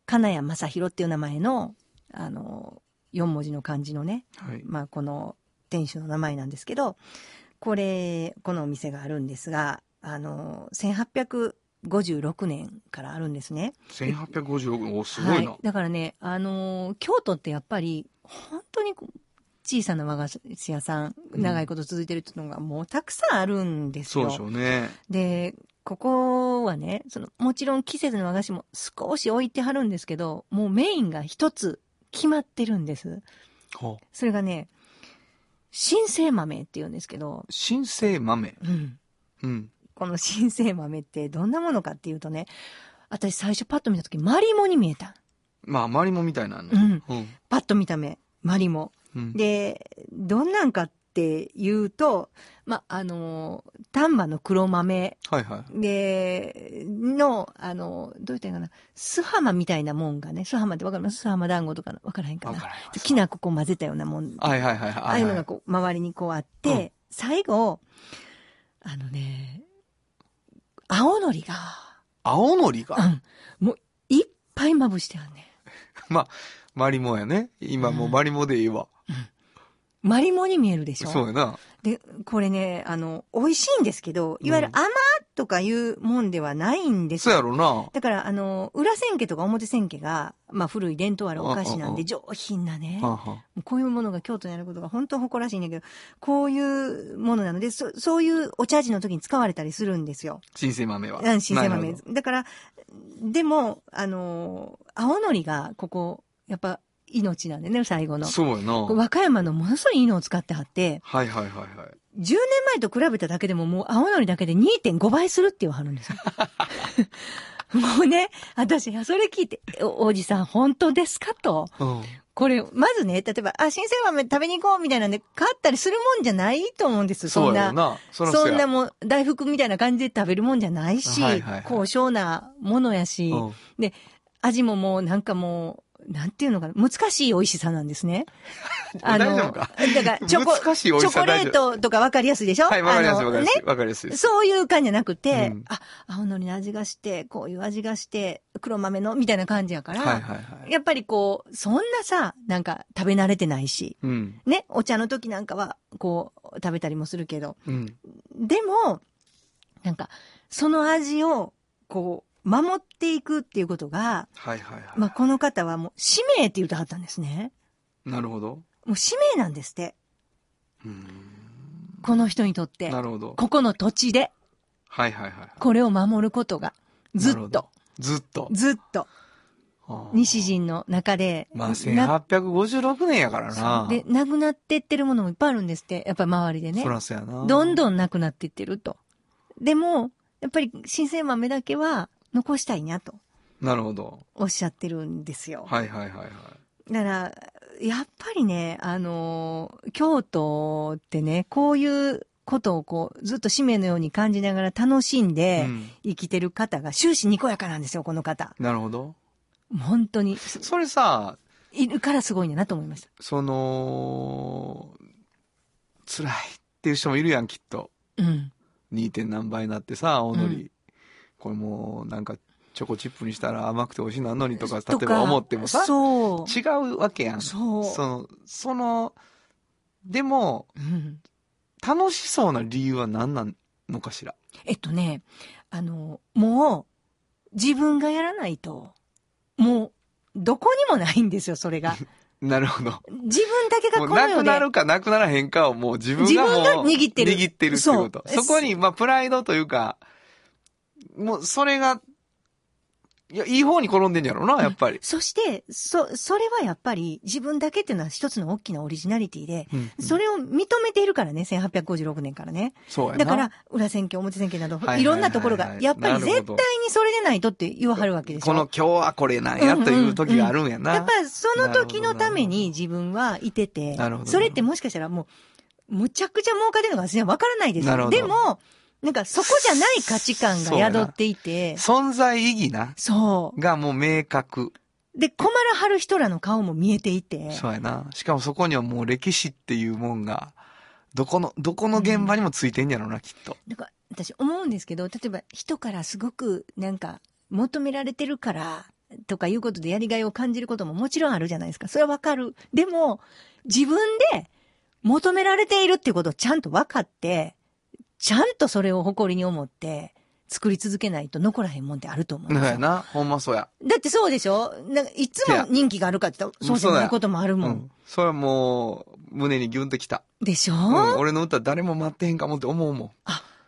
金谷正宏っていう名前の、あの、4文字の漢字のね、はい。まあこの店主の名前なんですけど、これ、このお店があるんですが、あの、1856年からあるんですね。1856、お、すごいな。はい。だからね、あのー京都ってやっぱり、本当に小さな和菓子屋さん、うん長いこと続いてるっていうのがもうたくさんあるんですよ。そうでしょうね。で、ここはね、その、もちろん季節の和菓子も少し置いてはるんですけど、もうメインが一つ決まってるんです。それがね、新生豆って言うんですけど、新生豆。うん。うん。この新生豆ってどんなものかっていうとね、私最初パッと見た時マリモに見えた。まあ、周りもみたいなの。うん。うん。パッと見た目、マリモ。うん。で、どんなんかっていうと、ま、あの、丹波の黒豆はいはい。で、の、あの、どう言ったらいいかな、スハマみたいなもんがね、スハマってわかります？スハマ団子とかわからへんかな。きな粉こう混ぜたようなもん。はいはいはいはい。ああいうのがこう、周りにこうあって、うん最後、あのね、青のりが、青のりが？うん、もう、いっぱいまぶしてあんねん。まあ、マリモやね。今もうマリモでいいわ。マリモに見えるでしょ？そうやな。で、これね、あの、美味しいんですけど、いわゆるうん甘とかいうもんではないんですそうやよ。ろな。だから、あの、裏千家とか表千家が、まあ古い伝統あるお菓子なんでうんうんうん上品なね。こういうものが京都にあることが本当誇らしいんだけど、こういうものなので、そそういうお茶事の時に使われたりするんですよ。新生豆は。うん、新鮮豆。だから、でも、あの、青のりが、ここ、やっぱ、命なんでね、最後のど。。そうやな。はい和歌山のものすごいいいのを使ってはって、はいはいはい。10年前と比べただけでももう青のりだけで2.5倍するって言わはるんですよ。もうね、私、それ聞いて、おおじさん、本当ですかと。うん。これ、まずね、例えば、あ、新鮮豆食べに行こうみたいなんで、買ったりするもんじゃないと思うんです。そなそうん。な。そらそんなやもん、大福みたいな感じで食べるもんじゃないし、はいはいはい高尚なものやし、うんで、味ももうなんかもう、なんていうのかな、難しい美味しさなんですね。大丈夫か？だから、チョコ、チョコレートとかわかりやすいでしょ？はい、わかりやすいあのわかりやすい。かりやすい。そういう感じじゃなくて、うんあ、青のりの味がして、こういう味がして、黒豆の、みたいな感じやから、はいはいはい。やっぱりこう、そんなさ、なんか食べ慣れてないし、うん。ね、お茶の時なんかは、こう、食べたりもするけど、うん。でも、なんか、その味を、こう、守っていくっていうことが、はいはいはい。まあ、この方はもう、使命って言うてはったんですね。なるほど。もう使命なんですって。うん。この人にとって。なるほど。ここの土地で、はいはいはい。これを守ることが、ずっと。ずっと。ずっと、西陣の中で、まあ、な1856年やからな。で、なくなってってるものもいっぱいあるんですって。やっぱり周りでねそ。らそうやな。どんどんなくなっていってると。でも、やっぱり新鮮豆だけは残したいなとなるほど。おっしゃってるんですよ。はいはいはいはい。だから、やっぱりね、あのー京都ってね、こういうことをこう、ずっと使命のように感じながら楽しんでうん生きてる方が終始にこやかなんですよ、この方。なるほど。本当に、それさ、いるからすごいんだなと思いました。その、辛いっていう人もいるやん、きっと。うん。2. 点何倍になってさ、青のり。うんこれもう、なんか、チョコチップにしたら甘くて美味しいなんのにとか、例えば思ってもさ。違うわけやん。そうその、その、でも、うん。楽しそうな理由は何なのかしら？えっとね、あの、もう、自分がやらないと、もう、どこにもないんですよ、それが。なるほど。自分だけがこの世で。なくなるかなくならへんかをもう自分が自もう分が握ってる握ってるっていうこと。そこに、まあ、プライドというか、もうそれが、いや、いい方に転んでんやろうな、やっぱり。そして、そ、それはやっぱり自分だけっていうのは一つの大きなオリジナリティで、うんそれを認めているからね、1856年からね。そうやな。だから、裏選挙、表選挙など、はいろんなところが、やっぱり絶対にそれでないとって言わはるわけでしょ。この今日はこれなんやという時があるんやな。やっぱりその時のために自分はいててそれってもしかしたらもう、むちゃくちゃ儲かってるのか私にはわからないですよ。なるほどでも、なんかそこじゃない価値観が宿っていて、存在意義な？そう。がもう明確。で、困らはる人らの顔も見えていて。そうやな。しかもそこにはもう歴史っていうもんが、どこの、どこの現場にもついてんやろな、きっと。なんか、私思うんですけど、例えば人からすごくなんか求められてるからとかいうことでやりがいを感じることももちろんあるじゃないですか。それはわかる。でも、自分で求められているっていうことをちゃんと分かって、ちゃんとそれを誇りに思って作り続けないと残らへんもんってあると思う。そうやな。ほんまそうや。だってそうでしょ？なんかいつも人気があるかって言ったらそうじゃないこともあるもん。うん。それはもう、胸にギュンときた。でしょ、うん。俺の歌誰も待ってへんかもって思うもん。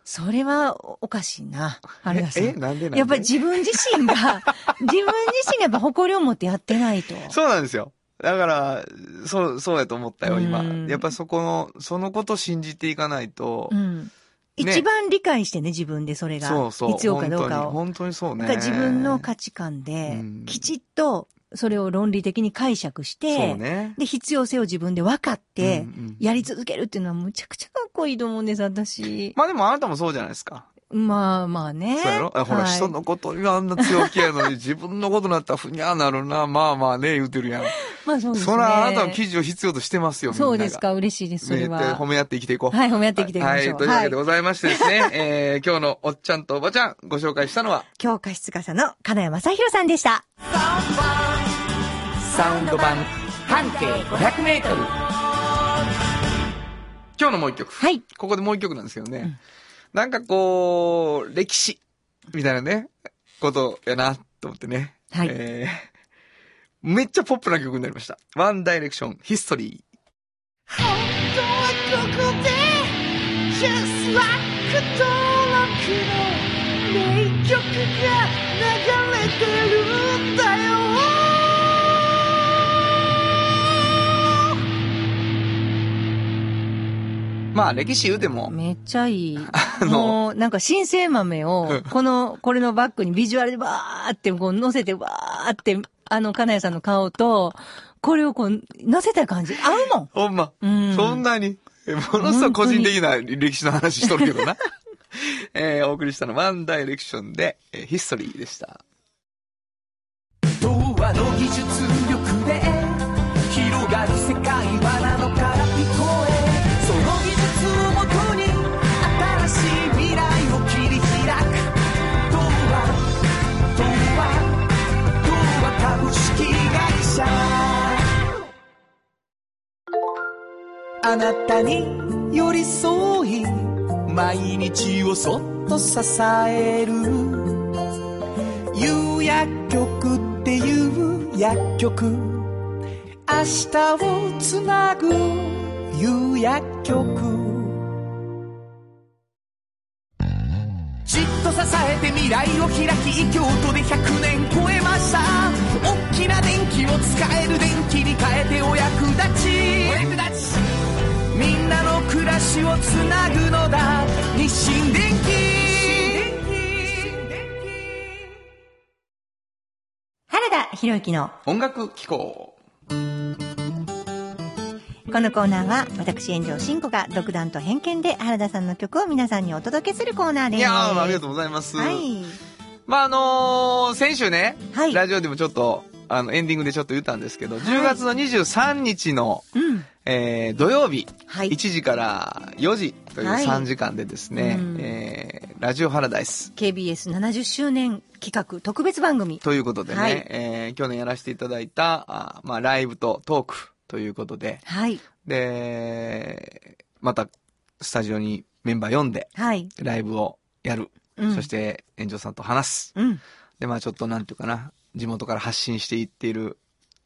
それはおかしいな。あれだえ、え？なんでなんで？やっぱり自分自身が、自分自身がやっぱ誇りを持ってやってないと。そうなんですよ。だから、そう、そうやと思ったよ、今うん。やっぱりそこの、そのこと信じていかないと、うん。一番理解してね、自分でそれが。そうそう。必要かどうかを。本当にそうね。自分の価値観でうん、きちっとそれを論理的に解釈して、ね。で、必要性を自分で分かってやり続けるっていうのはむちゃくちゃかっこいいと思うんです、私。まあでもあなたもそうじゃないですか。まあまあね。そうやろ？あほら、はい人のことにはあんな強気やのに、自分のことになったらふにゃーなるな、まあまあね、言うてるやん。まあそうですね。そら、あなたの記事を必要としてますよ。そうですか、嬉しいです、それは。褒め合って生きていこう。はい、褒め合って生きていきましょう。はい、というわけでございましてですね、えー、今日のおっちゃんとおばちゃん、ご紹介したのは、強化室傘の金谷正宏さんでした。サウンド版半径500メートル。今日のもう一曲。はい。ここでもう一曲なんですけどね。なんかこう、歴史、みたいなね、ことやな、と思ってね。はいえーめっちゃポップな曲になりました。ワンダイレクション、ヒストリー。まあ、歴史言うても、めっちゃいい。のもう、なんか新生豆うんを、この、これのバッグにビジュアルでバーってこう乗せてバーって、あの、金谷さんの顔と、これをこう、乗せた感じ、合うもん。ほんま、うんそんなに、えものすごい個人的な歴史の話しとるけどな。えーお送りしたのはワンダイレクションで、えーヒストリーでした。童話の技術力であなたに寄り添い毎日をそっと支える。有薬局っていう薬局。明日をつなぐ有薬局。じっと支えて未来を開き京都で100年超えました。大きな電気を使える電気に変えてお役立ちお役立ち。みんなの暮らしをつなぐのだ日清電原田博之の音楽機構。このコーナーは、私、炎上真子が独断と偏見で原田さんの曲を皆さんにお届けするコーナーです。いやー、ありがとうございます。はい。まあ、あのー先週ね、はいラジオでもちょっと、あの、エンディングでちょっと言ったんですけど、10月の23日の、うん。えー土曜日、はい1時から4時というはい3時間でですね、うんえーラジオハラダイス KBS70 周年企画特別番組。ということでね、はいえー去年やらせていただいた、あまあ、ライブとトークということで、はい。で、また、スタジオにメンバー読んで、はい。ライブをやる。うんそして、炎上さんと話す。うん。で、まあちょっとなんていうかな、地元から発信していっている、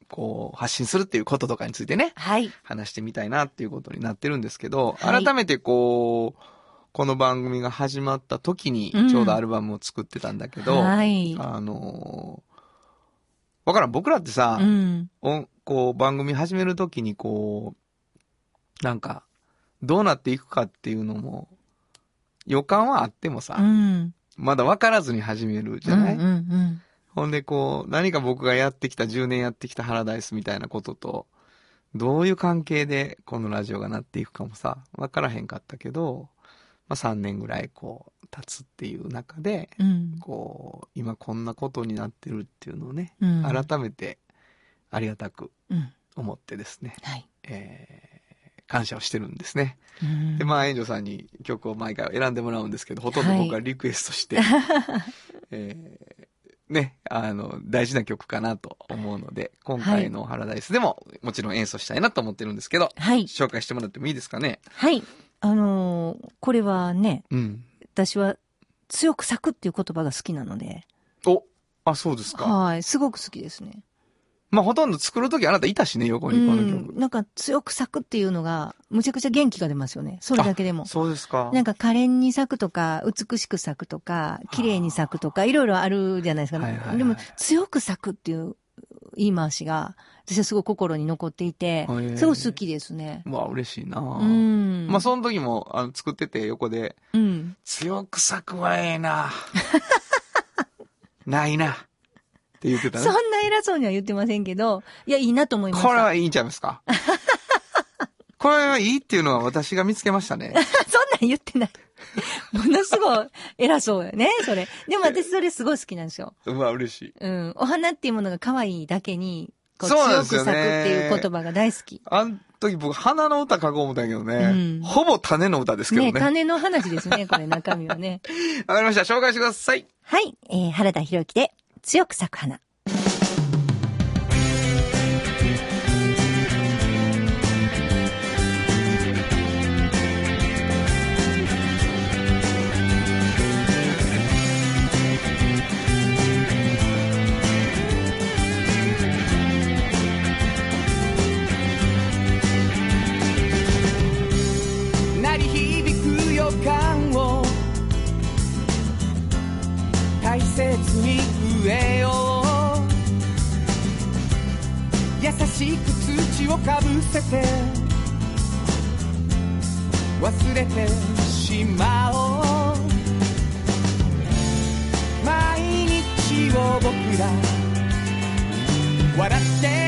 こう、発信するっていうこととかについてね、はい。話してみたいなっていうことになってるんですけど、はい改めてこう、この番組が始まった時にうん、ちょうどアルバムを作ってたんだけど、はい。あのーわからん、僕らってさ、うん。おこう、番組始めるときにこう、なんか、どうなっていくかっていうのも、予感はあってもさ、うん。まだ分からずに始めるじゃない、うんうんほんでこう、何か僕がやってきた、10年やってきたハラダイスみたいなことと、どういう関係でこのラジオがなっていくかもさ、分からへんかったけど、まあ3年ぐらいこう、経つっていう中で、うん。うん。こう、今こんなことになってるっていうのをね、うん改めてありがたくうん。思ってですね、はい。えー感謝をしてるんですね。うんで、まあ、エンジョさんに曲を毎回選んでもらうんですけど、ほとんど僕はリクエストして、えーね、あの、大事な曲かなと思うので、今回のハラダイスでももちろん演奏したいなと思ってるんですけど、はい。紹介してもらってもいいですかね？はい。あのーこれはね、うん。私は強く咲くっていう言葉が好きなので、お、あ、そうですか。はい。すごく好きですね。まあ、ほとんど作るときあなたいたしね、横にこの曲。うん。なんか強く咲くっていうのが、むちゃくちゃ元気が出ますよね。それだけでも。そうですか。なんか可憐に咲くとか、美しく咲くとか、綺麗に咲くとか、いろいろあるじゃないですか。はいはいはいでも、強く咲くっていう言い回しが、私はすごい心に残っていてすごい好きですね。まあ、嬉しいなうん。まあ、その時も、あの、作ってて横で、うん。強く咲くはええな ないな。って言ってたね。そんな偉そうには言ってませんけど、いや、いいなと思いました。これはいいんちゃいますか？これはいいっていうのは私が見つけましたね。そんなん言ってない。ものすごい偉そうよね、それ。でも私それすごい好きなんですよ。うわ、嬉しい。うん。お花っていうものが可愛いだけに、こう強く咲くっていう言葉が大好き。あの時僕、花の歌書こう思ったけどね。うんほぼ種の歌ですけどね。ね、種の話ですね、これ中身はね。わかりました。紹介してください。はい、えー、原田博之で、強く咲く花。しく土をかぶせて忘れてしまおう。毎日を僕ら笑って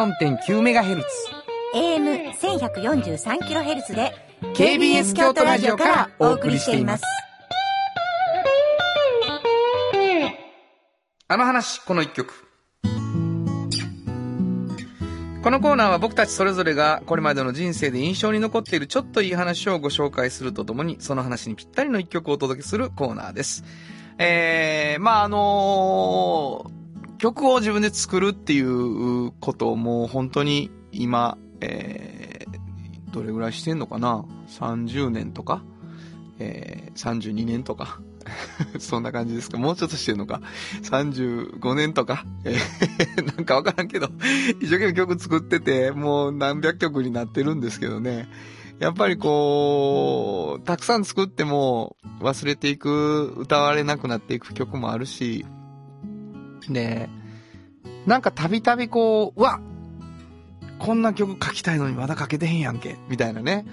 FM94.9MHz AM1143kHz で KBS 京都ラジオからお送りしています。あの話、この一曲。このコーナーは僕たちそれぞれがこれまでの人生で印象に残っているちょっといい話をご紹介するとともに、その話にぴったりの一曲をお届けするコーナーです。えー、まああのー曲を自分で作るっていうことをもう本当に今、えー、どれぐらいしてんのかな ?30 年とか？えー、32年とか？そんな感じですか？もうちょっとしてんのか ?35 年とか？えー なんかわからんけど、一生懸命曲作ってて、もう何百曲になってるんですけどね。やっぱりこう、たくさん作っても忘れていく、歌われなくなっていく曲もあるし、で、なんかたびたびこう、うわこんな曲書きたいのにまだ書けてへんやんけ、みたいなね。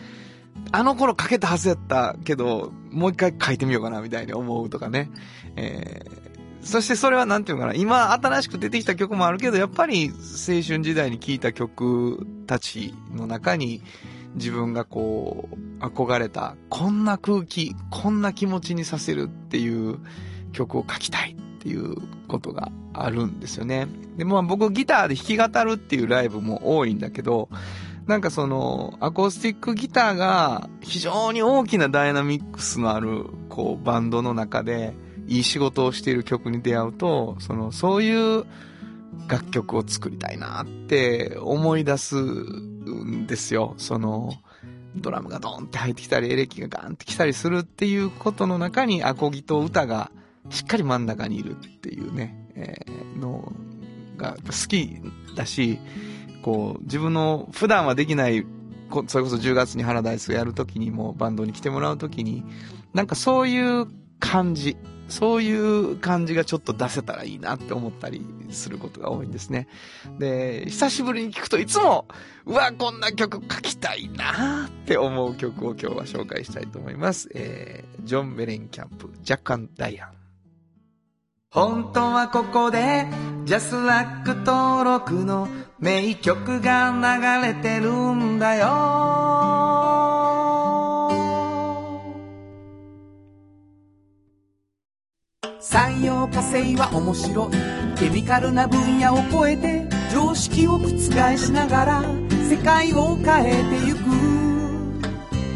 あの頃書けたはずやったけど、もう一回書いてみようかな、みたいに思うとかね。えー、そしてそれはなんていうのかな、今新しく出てきた曲もあるけど、やっぱり青春時代に聴いた曲たちの中に、自分がこう、憧れた、こんな空気、こんな気持ちにさせるっていう曲を書きたいっていうことがあるんですよね。で、まあ僕ギターで弾き語るっていうライブも多いんだけど、なんかその、アコースティックギターが非常に大きなダイナミックスのある、こう、バンドの中で、いい仕事をしている曲に出会うと、その、そういう楽曲を作りたいなって思い出すんですよ。その、ドラムがドーンって入ってきたり、エレキがガーンってきたりするっていうことの中に、アコギと歌がしっかり真ん中にいるっていうね、えーのが好きだし、こう、自分の普段はできない、それこそ10月にハラダイスをやるときにも、バンドに来てもらうときに、なんかそういう感じ、そういう感じがちょっと出せたらいいなって思ったりすることが多いんですね。で、久しぶりに聞くといつも、うわ、こんな曲書きたいなって思う曲を今日は紹介したいと思います。えー、ジョン・メレンキャンプ、ジャッカン・ダイアン。本当はここでジャスラック登録の名曲が流れてるんだよ。産業化成は面白い。ケミカルな分野を超えて常識を覆しながら世界を変えてゆく。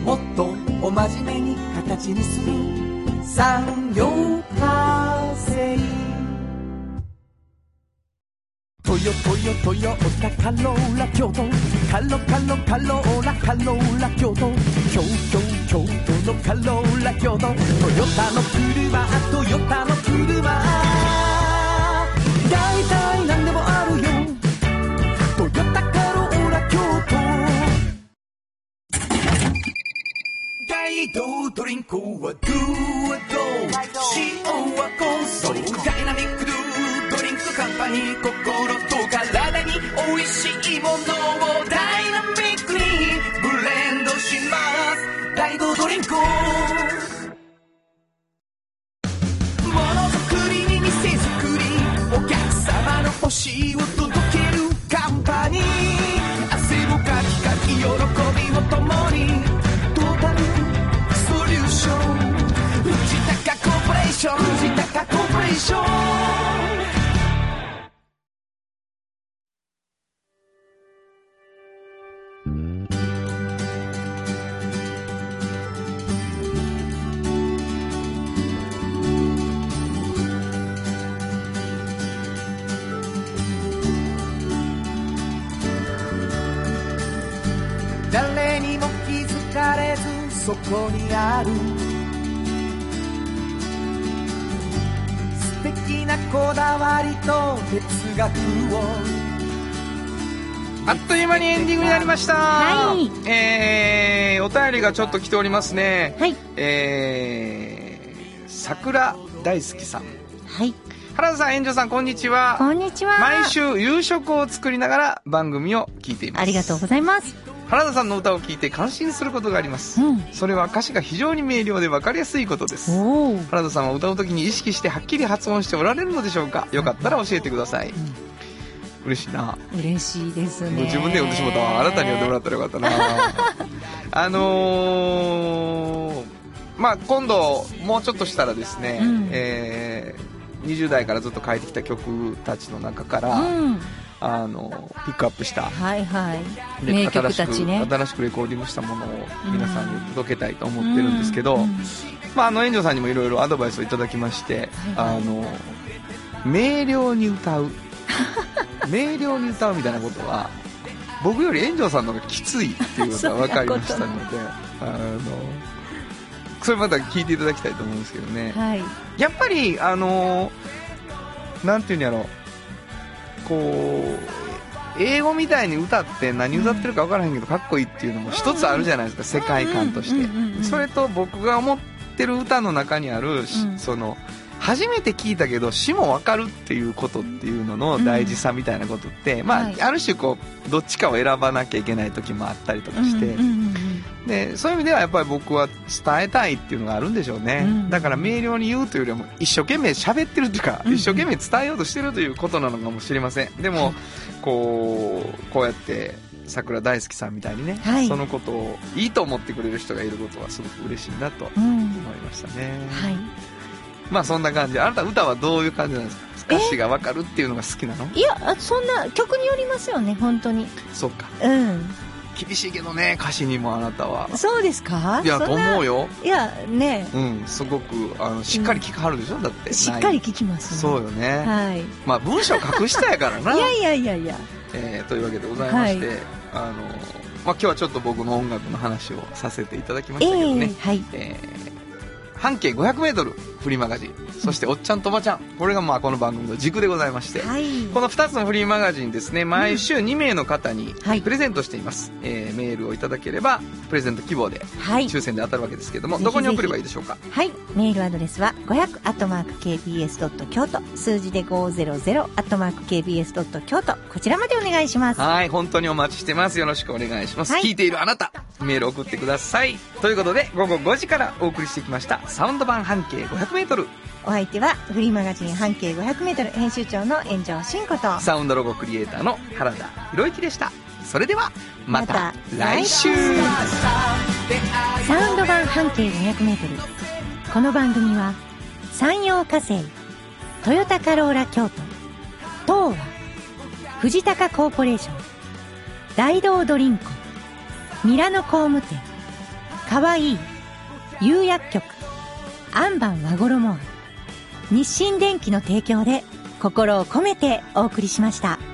もっとお真面目に形にする。産業化成トヨトヨトヨタカローラ京都カロカロカローラカローラ京都京京京都のカローラ京都トヨタの車トヨタの車大体何でもあ大道ドリンクはドゥはド塩はコンソーダイナミックドゥドリンクカンパニー心と体に美味しいもの。あっという間にエンディングになりました。はいえー、お便りがちょっと来ておりますね。はい。えー、桜大好きさん。はい。原田さん、園長さん、こんにちは。こんにちは。毎週夕食を作りながら番組を聞いています。ありがとうございます。原田さんの歌を聴いて感心することがあります。うん。それは歌詞が非常に明瞭で分かりやすいことです。原田さんは歌う時に意識してはっきり発音しておられるのでしょうか？よかったら教えてください。嬉しいな。嬉しいですね。自分で読んでしまったわ。あなたに読んでもらったらよかったな。あのー、まあ今度、もうちょっとしたらですね、うんえー、20代からずっと書いてきた曲たちの中から、うん。あの、ピックアップした、はいはい。で名曲たちね新しく新しくレコーディングしたものを皆さんに届けたいと思ってるんですけど、うんうんまあ、あの、園長さんにもいろいろアドバイスをいただきまして、はいはいあの、明瞭に歌う。明瞭に歌うみたいなことは、僕より園長さんの方がきついっていうことが分かりましたので、あの、それまた聞いていただきたいと思うんですけどね。はい。やっぱり、あのなんていうんやろこう、英語みたいに歌って何歌ってるか分からへんけどかっこいいっていうのも一つあるじゃないですか、世界観として。それと僕が思ってる歌の中にある、しうんその、初めて聞いたけど詩も分かるっていうことっていうのの大事さみたいなことって、まあ、はい。ある種こう、どっちかを選ばなきゃいけない時もあったりとかして、うんうんうんでそういう意味ではやっぱり僕は伝えたいっていうのがあるんでしょうね、うんだから明瞭に言うというよりはもう一生懸命喋ってるっていうか、うん。一生懸命伝えようとしてるということなのかもしれません。でも、こうこうやって桜大好きさんみたいにね、はい。そのことをいいと思ってくれる人がいることはすごく嬉しいなと思うん。うん。いましたね、はい。まあそんな感じ。であなた歌はどういう感じなんですか？歌詞が分かるっていうのが好きなの？いや、あそんな曲によりますよね、本当に。そうか。うん。厳しいけどね歌詞にもあなたは。そうですか？いやと思うよ。いや、ね。うんすごくあのしっかり聞かはるでしょ？だってしっかり聞きますね。そうよね、はい。まあ文章隠したやからな、いやいやいやいや。えーというわけでございまして、はい。あのまあ、今日はちょっと僕の音楽の話をさせていただきまえしたけどね、えはい。えー半径 500m フリーマガジンそしておっちゃんとおばちゃんこれがまあこの番組の軸でございまして、はい。この2つのフリーマガジンですね毎週2名の方にはいプレゼントしています、えーメールをいただければプレゼント希望ではい。抽選で当たるわけですけども、ぜひぜひどこに送ればいいでしょうか？はい。メールアドレスは500 kbs 京都数字で500 kbs 京都こちらまでお願いします。はい、本当にお待ちしてます。よろしくお願いします。はい聞いているあなた、メール送ってください。ということで、午後5時からお送りしてきました、サウンド版半径500メートル、お相手はフリーマガジン半径500メートル編集長の炎上真子と。サウンドロゴクリエイターの原田博之でした。それでは、また来週サウンド版半径500メートル。この番組は山陽火星、トヨタカローラ京都、東和、藤高コーポレーション、大道ドリンク、ミラノ工務店、かわいい、釉薬局、アンバン和衣、日清電機の提供で心を込めてお送りしました。